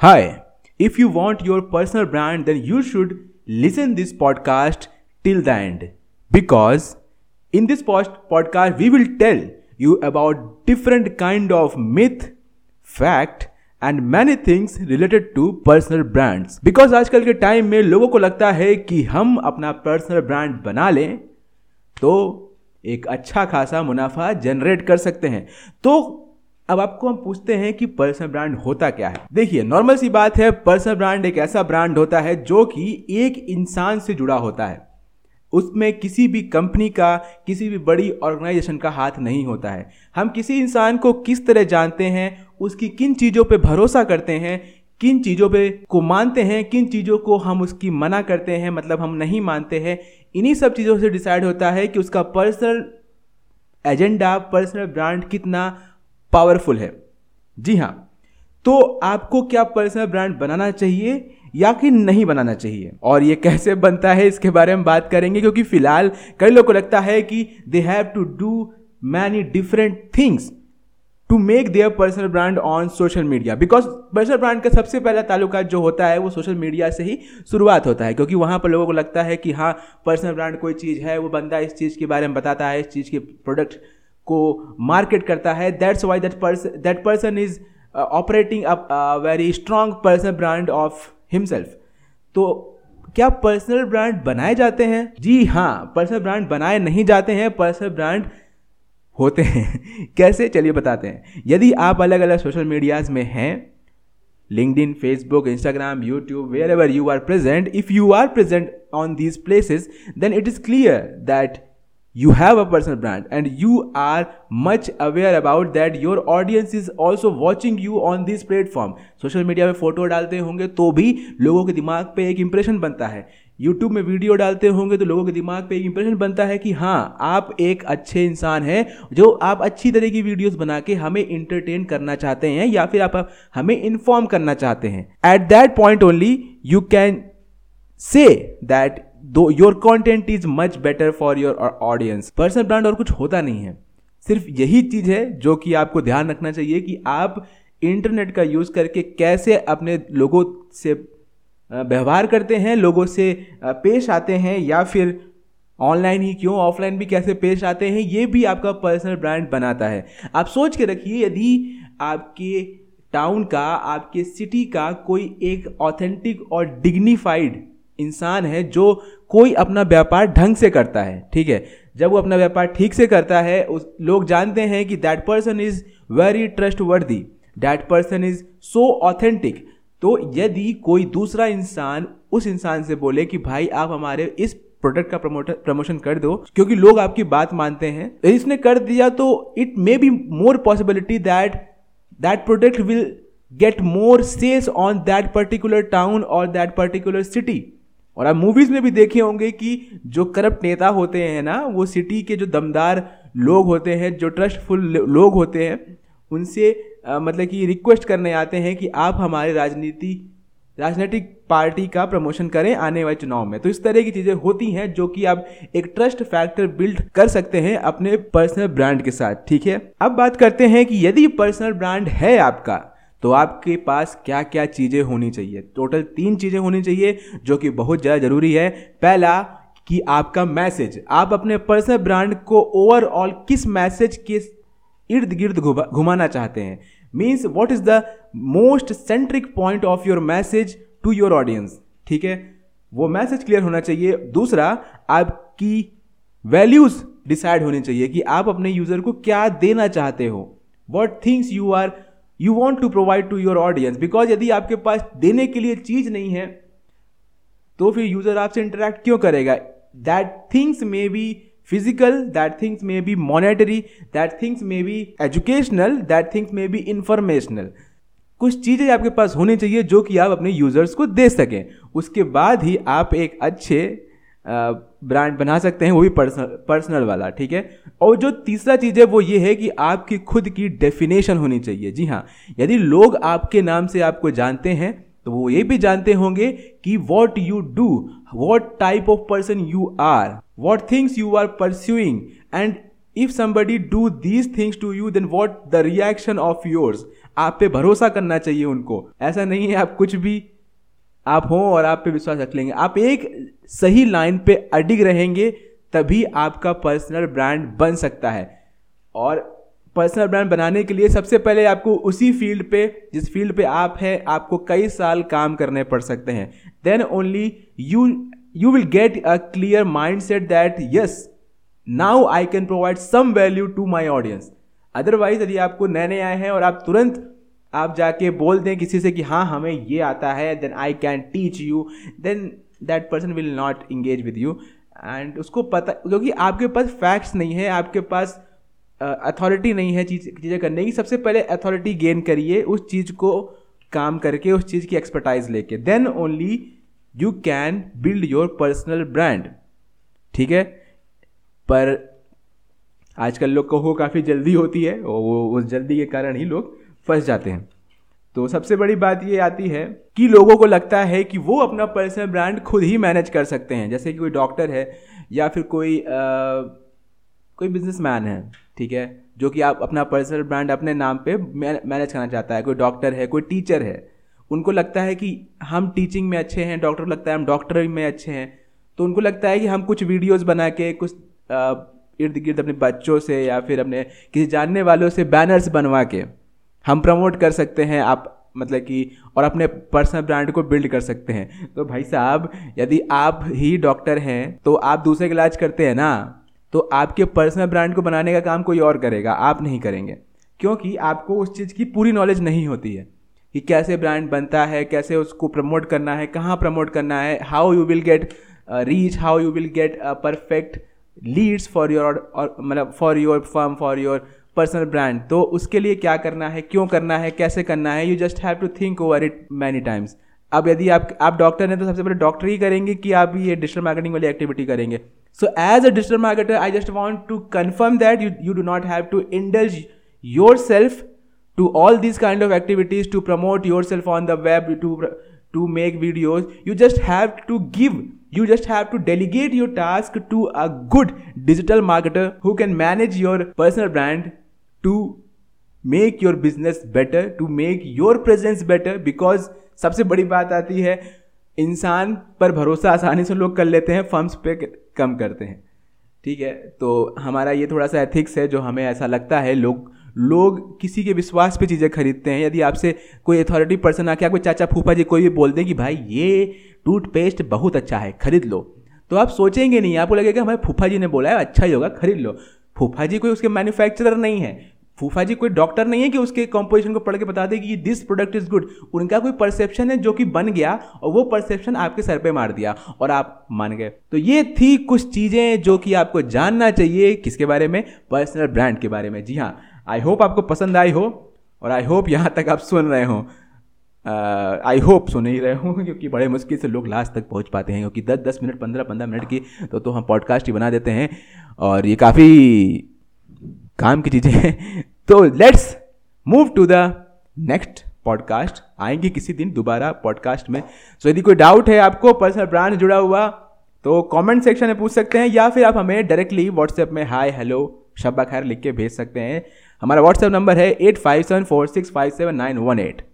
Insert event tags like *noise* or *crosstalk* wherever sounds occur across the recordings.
Hi, if you want your personal brand, then you should listen this podcast till the end because in this post podcast we will tell you about different kind of myth, fact and many things related to personal brands because आजकल के time में लोगों को लगता है कि हम अपना पर्सनल ब्रांड बना लें तो एक अच्छा खासा मुनाफा जनरेट कर सकते हैं तो अब आपको हम पूछते हैं कि पर्सनल ब्रांड होता क्या है। देखिए नॉर्मल सी बात है, पर्सनल ब्रांड एक ऐसा ब्रांड होता है जो कि एक इंसान से जुड़ा होता है। उसमें किसी भी कंपनी का, किसी भी बड़ी ऑर्गेनाइजेशन का हाथ नहीं होता है। हम किसी इंसान को किस तरह जानते हैं, उसकी किन चीज़ों पे भरोसा करते हैं, किन चीज़ों पे को मानते हैं, किन चीज़ों को हम उसकी मना करते हैं मतलब हम नहीं मानते हैं, इन्हीं सब चीज़ों से डिसाइड होता है कि उसका पर्सनल एजेंडा पर्सनल ब्रांड कितना पावरफुल है। जी हाँ तो आपको क्या पर्सनल ब्रांड बनाना चाहिए या कि नहीं बनाना चाहिए? और ये कैसे बनता है, इसके बारे में बात करेंगे, क्योंकि फ़िलहाल कई लोग को लगता है कि they have to do many different things to make their personal brand on social media because personal brand का सबसे पहला ताल्लुका जो होता है, वो सोशल मीडिया से ही शुरुआत होता है, क्योंकि वहाँ पर लोगों को लगता है कि हाँ पर्सनल ब्रांड कोई चीज़ है, वो बंदा इस चीज़ के बारे में बताता है, इस चीज़ के प्रोडक्ट को मार्केट करता है. That's why that person that person is operating a very strong personal brand of himself तो क्या पर्सनल ब्रांड बनाए जाते हैं? जी हाँ पर्सनल ब्रांड बनाए नहीं जाते हैं पर्सनल ब्रांड होते हैं. *laughs* कैसे? चलिए बताते हैं. यदि आप अलग अलग सोशल मीडियाज में हैं linked Facebook Instagram YouTube wherever you are present if you are present on these places then it is clear that you have a personal brand and you are much aware about that your audience is also watching you on this platform. Social media में photo डालते होंगे तो भी लोगों के दिमाग पे एक इंप्रेशन बनता है। यूट्यूब में वीडियो डालते होंगे तो लोगों के दिमाग पे एक इंप्रेशन बनता है कि हाँ आप एक अच्छे इंसान हैं जो आप अच्छी तरह की वीडियोस बना के हमें इंटरटेन करना चाहते हैं या फिर आप हमें इन्फॉर्म करना चाहते हैं। At that point only you can say that though your content is much better for your audience personal brand और कुछ होता नहीं है। सिर्फ़ यही चीज़ है जो कि आपको ध्यान रखना चाहिए कि आप इंटरनेट का यूज़ करके कैसे अपने लोगों से व्यवहार करते हैं, लोगों से पेश आते हैं या फिर ऑनलाइन ही क्यों ऑफलाइन भी कैसे पेश आते हैं, ये भी आपका पर्सनल ब्रांड बनाता है। आप सोच के रखिए, यदि आपके टाउन का, आपके सिटी का कोई एक ऑथेंटिक और डिग्निफाइड इंसान है जो कोई अपना व्यापार ढंग से करता है, ठीक है? जब वो अपना व्यापार ठीक से करता है, उस लोग जानते हैं कि that person is very trustworthy that person is so authentic तो यदि कोई दूसरा इंसान उस इंसान से बोले कि भाई आप हमारे इस प्रोडक्ट का प्रमोटर प्रमोशन कर दो, क्योंकि लोग आपकी बात मानते हैं इसने कर दिया तो it may be more possibility that that product will get more sales on that particular town और दैट पर्टिकुलर सिटी और आप मूवीज़ में भी देखे होंगे कि जो करप्ट नेता होते हैं ना वो सिटी के जो दमदार लोग होते हैं जो ट्रस्टफुल लोग होते हैं उनसे आ, मतलब कि रिक्वेस्ट करने आते हैं कि आप हमारे राजनीति राजनीतिक पार्टी का प्रमोशन करें आने वाले चुनाव में। तो इस तरह की चीज़ें होती हैं जो कि आप एक ट्रस्ट फैक्टर बिल्ड कर सकते हैं अपने पर्सनल ब्रांड के साथ ठीक है? अब बात करते हैं कि यदि पर्सनल ब्रांड है आपका तो आपके पास क्या क्या चीज़ें होनी चाहिए? टोटल तीन चीज़ें होनी चाहिए जो कि बहुत ज़्यादा ज़रूरी है। पहला, कि आपका मैसेज। आप अपने पर्सनल ब्रांड को ओवरऑल किस मैसेज के इर्द गिर्द घुमाना चाहते हैं? Means what is the most centric point of your message to your audience ठीक है? वो मैसेज क्लियर होना चाहिए। दूसरा, आपकी वैल्यूज़ डिसाइड होनी चाहिए कि आप अपने यूज़र को क्या देना चाहते हो? What things you are you want to provide to your audience because यदि आपके पास देने के लिए चीज़ नहीं है तो फिर यूज़र आपसे इंटरेक्ट क्यों करेगा? That things may be physical that things may be monetary that things may be educational that things may be informational कुछ चीज़ें आपके पास होनी चाहिए जो कि आप अपने यूज़र्स को दे सकें। उसके बाद ही आप एक अच्छे ब्रांड बना सकते हैं, वो भी पर्सनल पर्सनल वाला, ठीक है? और जो तीसरा चीज़ है, वो ये है कि आपकी खुद की डेफिनेशन होनी चाहिए। जी हाँ यदि लोग आपके नाम से आपको जानते हैं तो वो ये भी जानते होंगे कि what you do what type of person you are what things you are pursuing and if somebody do these things to you then what the reaction of yours आप पे भरोसा करना चाहिए उनको। ऐसा नहीं है, आप कुछ भी आप हों और आप पे विश्वास रख लेंगे। आप एक सही लाइन पे अडिग रहेंगे, तभी आपका पर्सनल ब्रांड बन सकता है। और पर्सनल ब्रांड बनाने के लिए सबसे पहले आपको उसी फ़ील्ड पे, जिस फ़ील्ड पे आप हैं, आपको कई साल काम करने पड़ सकते हैं। Then only you you will get a clear mind set that yes now I can provide some value to my audience otherwise यदि आपको नए नए आए हैं और आप तुरंत आप जाके बोल दें किसी से कि हाँ हमें ये आता है then I can teach you then that person will not engage with you and उसको पता क्योंकि आपके पास फैक्ट्स नहीं है आपके पास अथॉरिटी uh, नहीं है चीज़ चीज़ें करने की सबसे पहले अथॉरिटी गेन करिए उस चीज़ को काम करके उस चीज़ की एक्सपर्टाइज लेके। Then only you can build your personal brand ठीक है? पर आजकल लोग को हो काफ़ी जल्दी होती है वो उस जल्दी के कारण ही लोग फंस जाते हैं। तो सबसे बड़ी बात ये आती है कि लोगों को लगता है कि वो अपना पर्सनल ब्रांड खुद ही मैनेज कर सकते हैं। जैसे कि कोई डॉक्टर है या फिर कोई आ, कोई बिजनेसमैन है ठीक है जो कि आप अपना पर्सनल ब्रांड अपने नाम पे मैनेज करना चाहता है। कोई डॉक्टर है कोई टीचर है उनको लगता है कि हम टीचिंग में अच्छे हैं डॉक्टर लगता है हम डॉक्टर में अच्छे हैं। तो उनको लगता है कि हम कुछ वीडियोस बना के कुछ इर्द गिर्द अपने बच्चों से या फिर अपने किसी जानने वालों से बैनर्स बनवा के हम प्रमोट कर सकते हैं, आप मतलब कि, और अपने पर्सनल ब्रांड को बिल्ड कर सकते हैं। तो भाई साहब, यदि आप ही डॉक्टर हैं तो आप दूसरे का इलाज करते हैं ना तो आपके पर्सनल ब्रांड को बनाने का काम कोई और करेगा, आप नहीं करेंगे। क्योंकि आपको उस चीज़ की पूरी नॉलेज नहीं होती है, कि कैसे ब्रांड बनता है, कैसे उसको प्रमोट करना है, कहाँ प्रमोट करना है how you will get reach how you will get perfect leads for your मतलब for your firm for your personal brand तो उसके लिए क्या करना है, क्यों करना है, कैसे करना है you just have to think over it many times अब यदि आप आप डॉक्टर हैं तो सबसे पहले डॉक्टर ही करेंगे कि आप ये डिजिटल मार्केटिंग वाली एक्टिविटी करेंगे. So as a digital marketer I just want to confirm that you you do not have to indulge your self to all this kind of activities to promote your self on the web to to make videos you just have to give you just have to delegate your task to a good digital marketer who can manage your personal brand to make your business better, to make your presence better, because सबसे बड़ी बात आती है, इंसान पर भरोसा आसानी से लोग कर लेते हैं, फर्म्स पे कम करते हैं। ठीक है? तो हमारा ये थोड़ा सा एथिक्स है, जो हमें ऐसा लगता है, लोग लोग किसी के विश्वास पे चीज़ें खरीदते हैं। यदि आपसे कोई अथॉरिटी पर्सन आके आपको चाचा फूफा जी, कोई भी बोल दे कि, भाई, ये टूथपेस्ट बहुत अच्छा है, खरीद लो। तो आप सोचेंगे नहीं, आपको लगेगा हमारे फूफा जी ने बोला है अच्छा ही होगा, खरीद लो। फूफा जी कोई उसके मैन्युफैक्चरर नहीं है। फूफा जी कोई डॉक्टर नहीं है कि उसके कॉम्पोजिशन को पढ़ के बता दे कि दिस प्रोडक्ट इज़ गुड उनका कोई परसेप्शन है जो कि बन गया और वो परसेप्शन आपके सर पे मार दिया। और आप मान गए। तो ये थी कुछ चीज़ें जो कि आपको जानना चाहिए किसके बारे में? पर्सनल ब्रांड के बारे में। जी हाँ आई होप आपको पसंद आई हो और आई होप यहाँ तक आप सुन रहे हो। आई होप सुन ही रहे हो *laughs* क्योंकि बड़े मुश्किल से लोग लास्ट तक पहुँच पाते हैं क्योंकि दस दस मिनट पंद्रह पंद्रह मिनट की तो तो हम पॉडकास्ट ही बना देते हैं और ये काफ़ी काम की चीज़ें हैं। *laughs* तो let's move to the next podcast आएँगे किसी दिन दोबारा पॉडकास्ट में। सो so, यदि कोई डाउट है आपको पर्सनल ब्रांड जुड़ा हुआ तो कमेंट सेक्शन में पूछ सकते हैं या फिर आप हमें डायरेक्टली व्हाट्सएप में हाय हेलो शब्बा खैर लिख के भेज सकते हैं। हमारा व्हाट्सएप नंबर है eight five seven four six five seven nine one eight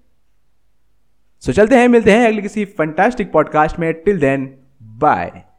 so चलते हैं मिलते हैं अगले किसी फंटास्टिक पॉडकास्ट में. Till then bye